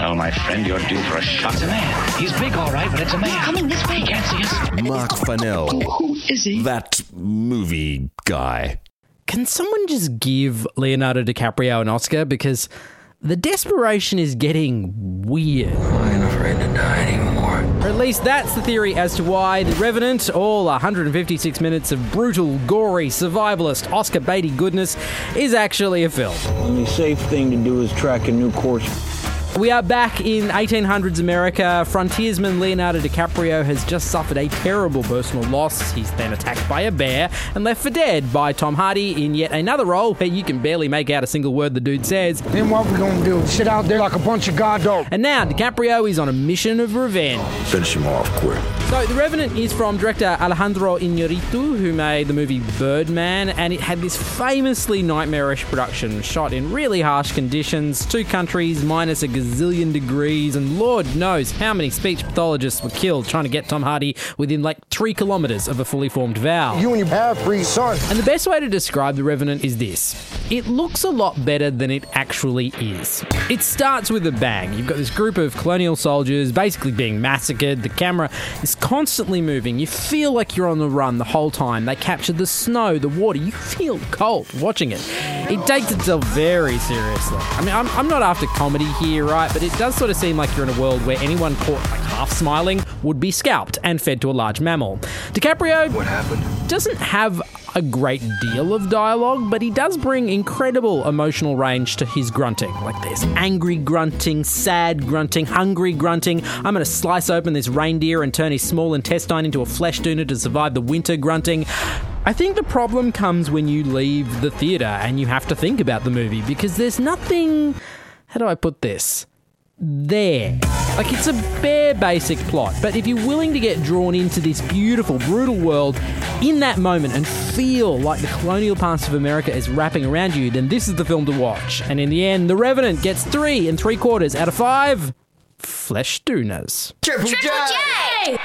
Well, my friend, you're due for a shot. It's a man. He's big, all right, but it's a man. Coming this way. He can't see us. Marc Fennell. Who is he? That movie guy. Can someone just give Leonardo DiCaprio an Oscar? Because the desperation is getting weird. I ain't afraid to die anymore. Or at least that's the theory as to why The Revenant, all 156 minutes of brutal, gory, survivalist, Oscar baity goodness, is actually a film. Only safe thing to do is track a new course. We are back in 1800s America. Frontiersman Leonardo DiCaprio has just suffered a terrible personal loss. He's then attacked by a bear and left for dead by Tom Hardy in yet another role where you can barely make out a single word the dude says. Then what we gonna do? Sit out there like a bunch of god dogs? And now DiCaprio is on a mission of revenge. Finish him off quick. So, The Revenant is from director Alejandro Iñárritu, who made the movie Birdman, and it had this famously nightmarish production shot in really harsh conditions, two countries, minus a gazillion degrees, and Lord knows how many speech pathologists were killed trying to get Tom Hardy within like three kilometres of a fully formed vowel. You and your half-breed son. And the best way to describe The Revenant is this it looks a lot better than it actually is. It starts with a bang. You've got this group of colonial soldiers basically being massacred. The camera is constantly moving. You feel like you're on the run the whole time. They capture the snow, the water. You feel cold watching it. It takes itself very seriously. I mean, I'm, I'm not after comedy here, right? But it does sort of seem like you're in a world where anyone caught like half smiling would be scalped and fed to a large mammal. DiCaprio What happened? doesn't have a great deal of dialogue, but he does bring incredible emotional range to his grunting. Like there's angry grunting, sad grunting, hungry grunting. I'm going to slice open this reindeer and turn his small intestine into a flesh tuna to survive the winter grunting. I think the problem comes when you leave the theatre and you have to think about the movie because there's nothing. How do I put this? there. Like it's a bare basic plot, but if you're willing to get drawn into this beautiful, brutal world in that moment and feel like the colonial past of America is wrapping around you, then this is the film to watch. And in the end, The Revenant gets three and three quarters out of five flesh tunas. Triple J!